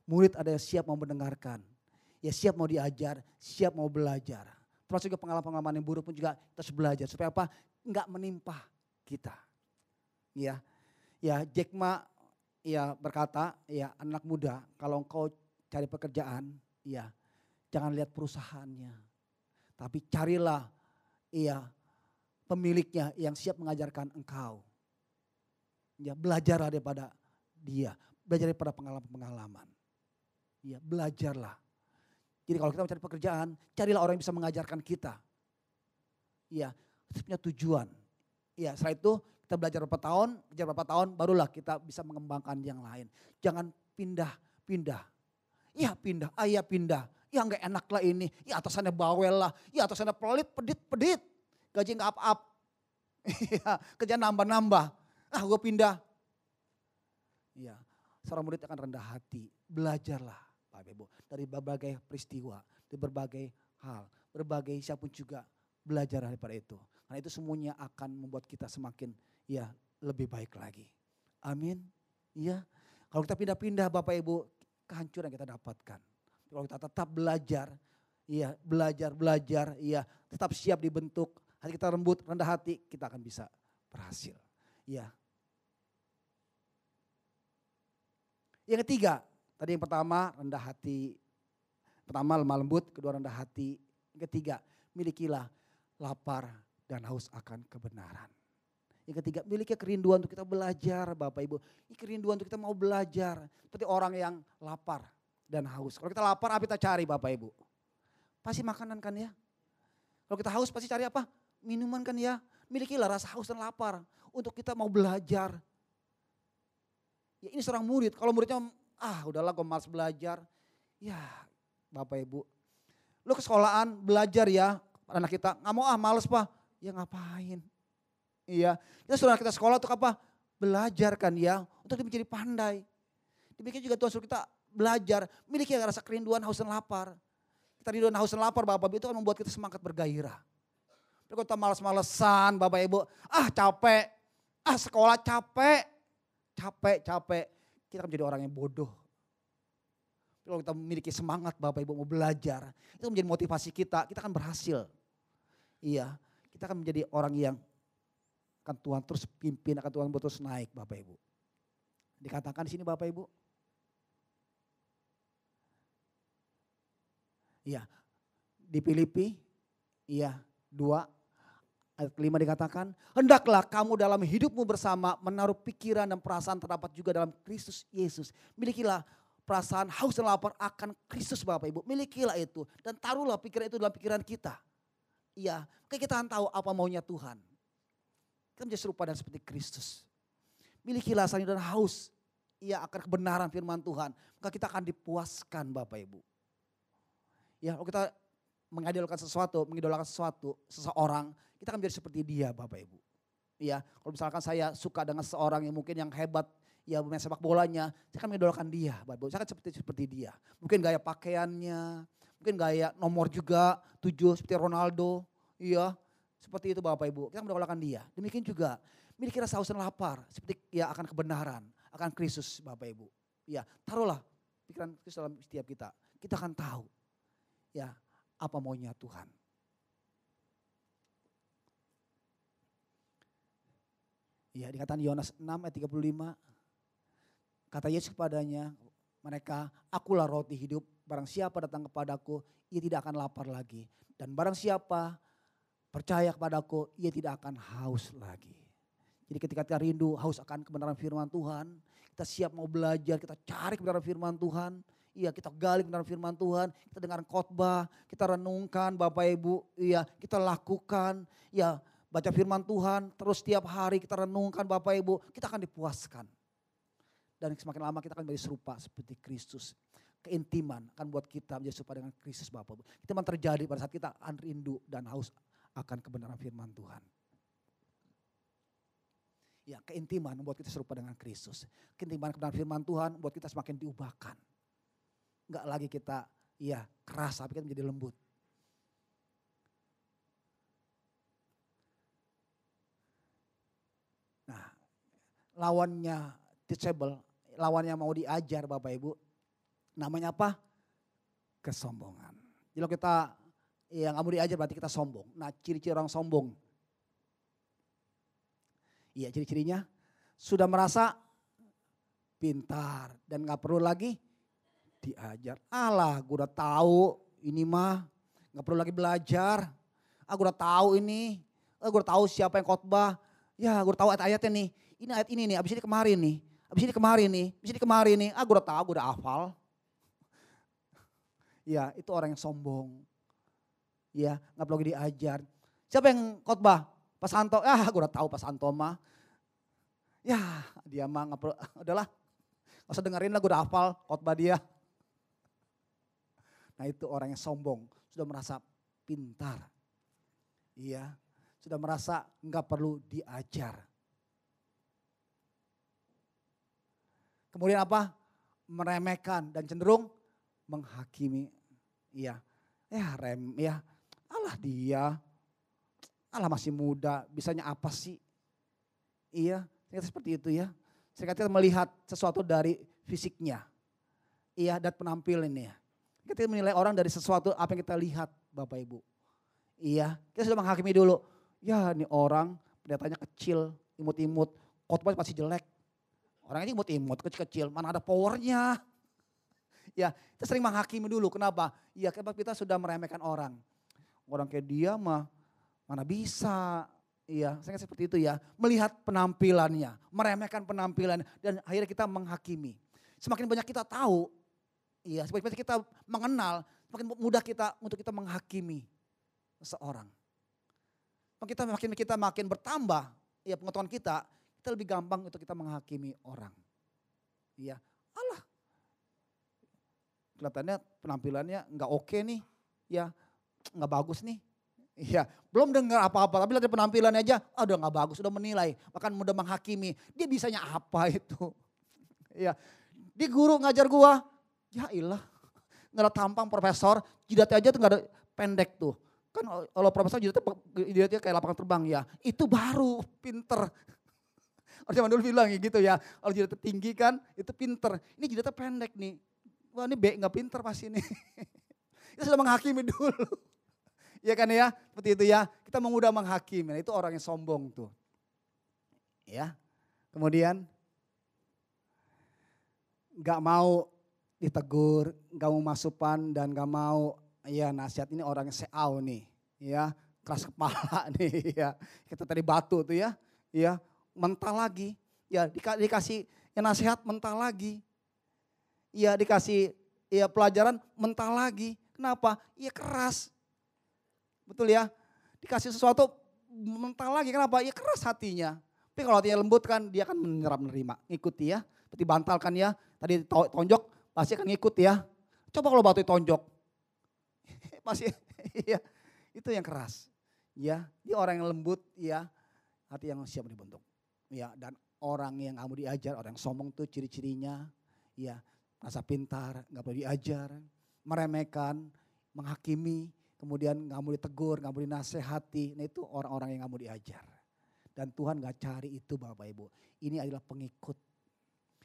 Murid ada yang siap mau mendengarkan ya siap mau diajar, siap mau belajar. Terus juga pengalaman-pengalaman yang buruk pun juga harus belajar supaya apa? Enggak menimpa kita. Ya, ya Jack Ma ya berkata, ya anak muda kalau engkau cari pekerjaan, ya jangan lihat perusahaannya. Tapi carilah ya pemiliknya yang siap mengajarkan engkau. Ya belajarlah daripada dia, belajar daripada pengalaman-pengalaman. Ya belajarlah jadi kalau kita mencari pekerjaan, carilah orang yang bisa mengajarkan kita. Iya, kita punya tujuan. Iya, setelah itu kita belajar berapa tahun, belajar berapa tahun, barulah kita bisa mengembangkan yang lain. Jangan pindah-pindah. Iya pindah, ah iya pindah. Ya nggak enak lah ini, ya atasannya bawel lah, ya atasannya pelit, pedit, pedit. Gaji nggak up-up. [laughs] Iya, kerja nambah-nambah. Ah gue pindah. Iya, seorang murid akan rendah hati. Belajarlah Bapak Ibu. Dari berbagai peristiwa, dari berbagai hal, berbagai siapa pun juga belajar daripada itu. Karena itu semuanya akan membuat kita semakin ya lebih baik lagi. Amin. Ya. Kalau kita pindah-pindah Bapak Ibu, kehancuran kita dapatkan. Kalau kita tetap belajar, ya belajar, belajar, ya tetap siap dibentuk, hati kita lembut, rendah hati, kita akan bisa berhasil. Ya. Yang ketiga, Tadi yang pertama rendah hati. Pertama lemah lembut, kedua rendah hati. Yang ketiga, milikilah lapar dan haus akan kebenaran. Yang ketiga, miliki kerinduan untuk kita belajar Bapak Ibu. Ini kerinduan untuk kita mau belajar. Seperti orang yang lapar dan haus. Kalau kita lapar, apa kita cari Bapak Ibu? Pasti makanan kan ya. Kalau kita haus pasti cari apa? Minuman kan ya. Milikilah rasa haus dan lapar. Untuk kita mau belajar. Ya ini seorang murid. Kalau muridnya ah udahlah gue malas belajar. Ya Bapak Ibu, lu ke sekolahan belajar ya anak kita, nggak mau ah males pak. Ya ngapain? Iya, kita suruh kita sekolah untuk apa? Belajar kan ya, untuk menjadi pandai. Demikian juga Tuhan suruh kita belajar, miliki rasa kerinduan, haus dan lapar. Kita rinduan, haus dan lapar Bapak Ibu itu akan membuat kita semangat bergairah. Tapi kalau kita malas-malesan Bapak Ibu, ah capek, ah sekolah capek, capek, capek kita akan menjadi orang yang bodoh. Kalau kita memiliki semangat Bapak Ibu mau belajar, itu menjadi motivasi kita, kita akan berhasil. Iya, kita akan menjadi orang yang akan Tuhan terus pimpin, akan Tuhan terus naik Bapak Ibu. Dikatakan di sini Bapak Ibu. Iya, di Filipi, iya, dua Ayat kelima dikatakan, hendaklah kamu dalam hidupmu bersama menaruh pikiran dan perasaan terdapat juga dalam Kristus Yesus. Milikilah perasaan haus dan lapar akan Kristus Bapak Ibu. Milikilah itu dan taruhlah pikiran itu dalam pikiran kita. Iya, kita akan tahu apa maunya Tuhan. Kita menjadi serupa dan seperti Kristus. Milikilah sani dan haus. Ia akan kebenaran firman Tuhan. Maka kita akan dipuaskan Bapak Ibu. Ya, kita mengidolakan sesuatu, mengidolakan sesuatu, seseorang, kita akan menjadi seperti dia Bapak Ibu. Ya, kalau misalkan saya suka dengan seseorang yang mungkin yang hebat, ya bermain sepak bolanya, saya akan mengidolakan dia Bapak Ibu. Saya akan seperti seperti dia. Mungkin gaya pakaiannya, mungkin gaya nomor juga, tujuh seperti Ronaldo, iya. Seperti itu Bapak Ibu, kita mengidolakan dia. Demikian juga, miliki rasa haus dan lapar, seperti ya akan kebenaran, akan Kristus Bapak Ibu. Ya, taruhlah pikiran Kristus dalam setiap kita. Kita akan tahu. Ya, apa maunya Tuhan. Ya, dikatakan Yohanes 6 ayat 35. Kata Yesus kepadanya, mereka, akulah roti hidup, barang siapa datang kepadaku, ia tidak akan lapar lagi. Dan barang siapa percaya kepadaku, ia tidak akan haus lagi. Jadi ketika kita rindu, haus akan kebenaran firman Tuhan, kita siap mau belajar, kita cari kebenaran firman Tuhan, Iya kita gali kebenaran firman Tuhan, kita dengar khotbah, kita renungkan Bapak Ibu, iya kita lakukan, ya baca firman Tuhan, terus setiap hari kita renungkan Bapak Ibu, kita akan dipuaskan. Dan semakin lama kita akan menjadi serupa seperti Kristus. Keintiman akan buat kita menjadi serupa dengan Kristus Bapak Ibu. Memang terjadi pada saat kita rindu dan haus akan kebenaran firman Tuhan. Ya, keintiman membuat kita serupa dengan Kristus. Keintiman kebenaran firman Tuhan membuat kita semakin diubahkan nggak lagi kita ya keras tapi kita menjadi lembut. Nah, lawannya teachable, lawannya mau diajar Bapak Ibu, namanya apa? Kesombongan. Jadi kalau kita yang mau diajar berarti kita sombong. Nah ciri-ciri orang sombong. Iya ciri-cirinya sudah merasa pintar dan nggak perlu lagi diajar. Allah, gue udah tahu ini mah nggak perlu lagi belajar. Ah, gue udah tahu ini. Ah, gue udah tahu siapa yang khotbah. Ya, gue udah tahu ayat-ayatnya nih. Ini ayat ini nih, abis ini kemarin nih. Abis ini kemarin nih, abis ini kemarin nih. Ah, gue udah tahu, gue udah hafal. [laughs] Ya, itu orang yang sombong. Ya, nggak perlu lagi diajar. Siapa yang khotbah? Pak Santo, ah gue udah tahu Pak Santo mah. Ya, dia mah nggak perlu, [laughs] udahlah. Gak usah dengerin lah, gue udah hafal khotbah dia. Nah itu orang yang sombong, sudah merasa pintar. Iya, sudah merasa nggak perlu diajar. Kemudian apa? Meremehkan dan cenderung menghakimi. Iya, ya rem, ya Allah dia, Allah masih muda, bisanya apa sih? Iya, seperti itu ya. Kita melihat sesuatu dari fisiknya. Iya, dan penampilannya. Kita menilai orang dari sesuatu apa yang kita lihat Bapak Ibu. Iya, kita sudah menghakimi dulu. Ya ini orang kelihatannya kecil, imut-imut, khotbah masih jelek. Orang ini imut-imut, kecil-kecil, mana ada powernya. Ya, kita sering menghakimi dulu. Kenapa? Ya, kita sudah meremehkan orang. Orang kayak dia mah mana bisa. Iya, saya seperti itu ya. Melihat penampilannya, meremehkan penampilan dan akhirnya kita menghakimi. Semakin banyak kita tahu, Iya, semakin kita mengenal, semakin mudah kita untuk kita menghakimi seseorang. Kita makin kita makin bertambah, ya pengetahuan kita, kita lebih gampang untuk kita menghakimi orang. Iya, Allah. Kelihatannya penampilannya nggak oke nih, ya nggak bagus nih. Iya, belum dengar apa-apa, tapi lihat penampilannya aja, oh, udah nggak bagus, udah menilai, bahkan mudah menghakimi. Dia bisanya apa [laughs] itu? Iya, di guru ngajar gua, Ya ilah, nggak ada tampang profesor, jidatnya aja tuh nggak ada pendek tuh. Kan kalau profesor jidatnya, jidatnya kayak lapangan terbang ya. Itu baru pinter. [laughs] Orang zaman dulu bilang gitu ya, kalau jidatnya tinggi kan itu pinter. Ini jidatnya pendek nih. Wah ini B nggak pinter pasti ini. [laughs] Kita sudah menghakimi dulu. [laughs] Ya kan ya, seperti itu ya. Kita mengudah menghakimi, nah, itu orang yang sombong tuh. Ya, kemudian nggak mau ditegur, gak mau masukan dan gak mau ya nasihat ini orang yang seau nih, ya keras kepala [laughs] nih, ya kita tadi batu tuh ya, ya mental lagi, ya dikasih ya nasihat mental lagi, ya dikasih ya pelajaran mental lagi, kenapa? Ya keras, betul ya, dikasih sesuatu mental lagi, kenapa? Ya keras hatinya, tapi kalau hatinya lembut kan dia akan menyerap menerima, ikuti ya, seperti bantalkan ya, tadi tonjok pasti akan ngikut ya. Coba kalau batu tonjok. [laughs] pasti iya. Itu yang keras. Ya, dia orang yang lembut ya, hati yang siap dibentuk. Ya, dan orang yang kamu diajar, orang yang sombong tuh ciri-cirinya ya, rasa pintar, nggak boleh diajar, meremehkan, menghakimi, kemudian nggak mau ditegur, mau dinasehati. Nah itu orang-orang yang mau diajar. Dan Tuhan nggak cari itu Bapak Ibu. Ini adalah pengikut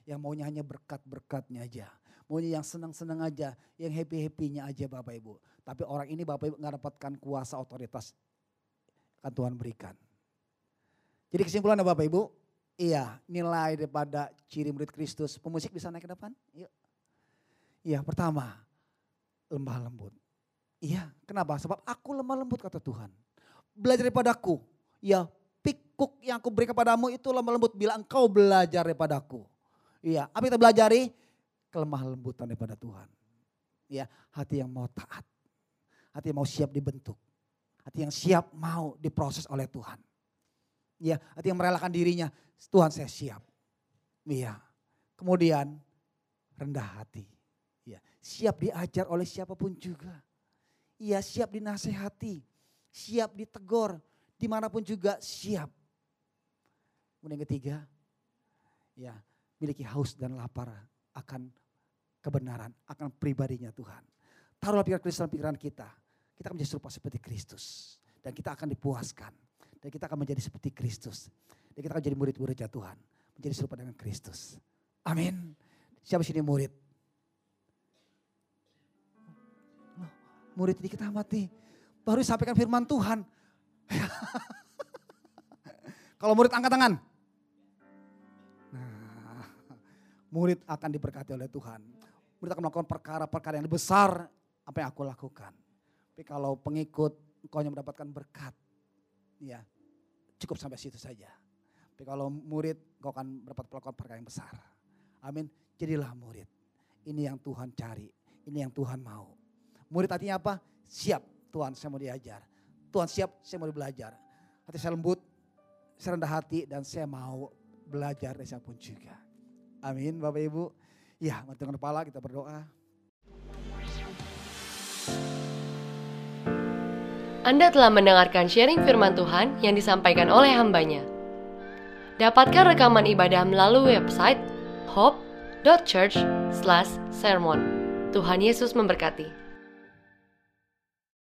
yang maunya hanya berkat-berkatnya aja. Maunya yang senang-senang aja, yang happy-happynya aja Bapak Ibu. Tapi orang ini Bapak Ibu nggak dapatkan kuasa otoritas akan Tuhan berikan. Jadi kesimpulannya Bapak Ibu, iya nilai daripada ciri murid Kristus. Pemusik bisa naik ke depan? Yuk. Iya pertama, lemah lembut. Iya kenapa? Sebab aku lemah lembut kata Tuhan. Belajar daripada aku. Ya pikuk yang aku beri kepadamu itu lemah lembut bila engkau belajar daripada aku. Iya apa kita belajari? Kelemah lembutan daripada Tuhan. Ya hati yang mau taat. Hati yang mau siap dibentuk. Hati yang siap mau diproses oleh Tuhan. Ya, hati yang merelakan dirinya, Tuhan saya siap. Iya. Kemudian rendah hati. Ya, siap diajar oleh siapa pun juga. Iya, siap dinasehati, siap ditegur, di mana pun juga siap. Kemudian yang ketiga, ya miliki haus dan lapar akan kebenaran, akan pribadinya Tuhan. Taruhlah pikiran Kristus dalam pikiran kita kita akan menjadi serupa seperti Kristus. Dan kita akan dipuaskan. Dan kita akan menjadi seperti Kristus. Dan kita akan jadi murid-muridnya Tuhan. Menjadi serupa dengan Kristus. Amin. Siapa sini murid? murid kita mati. Baru disampaikan firman Tuhan. [laughs] Kalau murid angkat tangan. Nah, murid akan diberkati oleh Tuhan. Murid akan melakukan perkara-perkara yang besar apa yang aku lakukan. Tapi kalau pengikut engkau hanya mendapatkan berkat, ya cukup sampai situ saja. Tapi kalau murid engkau akan mendapat melakukan perkara yang besar. Amin. Jadilah murid. Ini yang Tuhan cari. Ini yang Tuhan mau. Murid artinya apa? Siap Tuhan saya mau diajar. Tuhan siap saya mau belajar. Hati saya lembut, saya rendah hati dan saya mau belajar dari siapa pun juga. Amin Bapak Ibu. Ya, mari kepala kita berdoa. Anda telah mendengarkan sharing firman Tuhan yang disampaikan oleh hambanya. Dapatkan rekaman ibadah melalui website hope.church/sermon. Tuhan Yesus memberkati.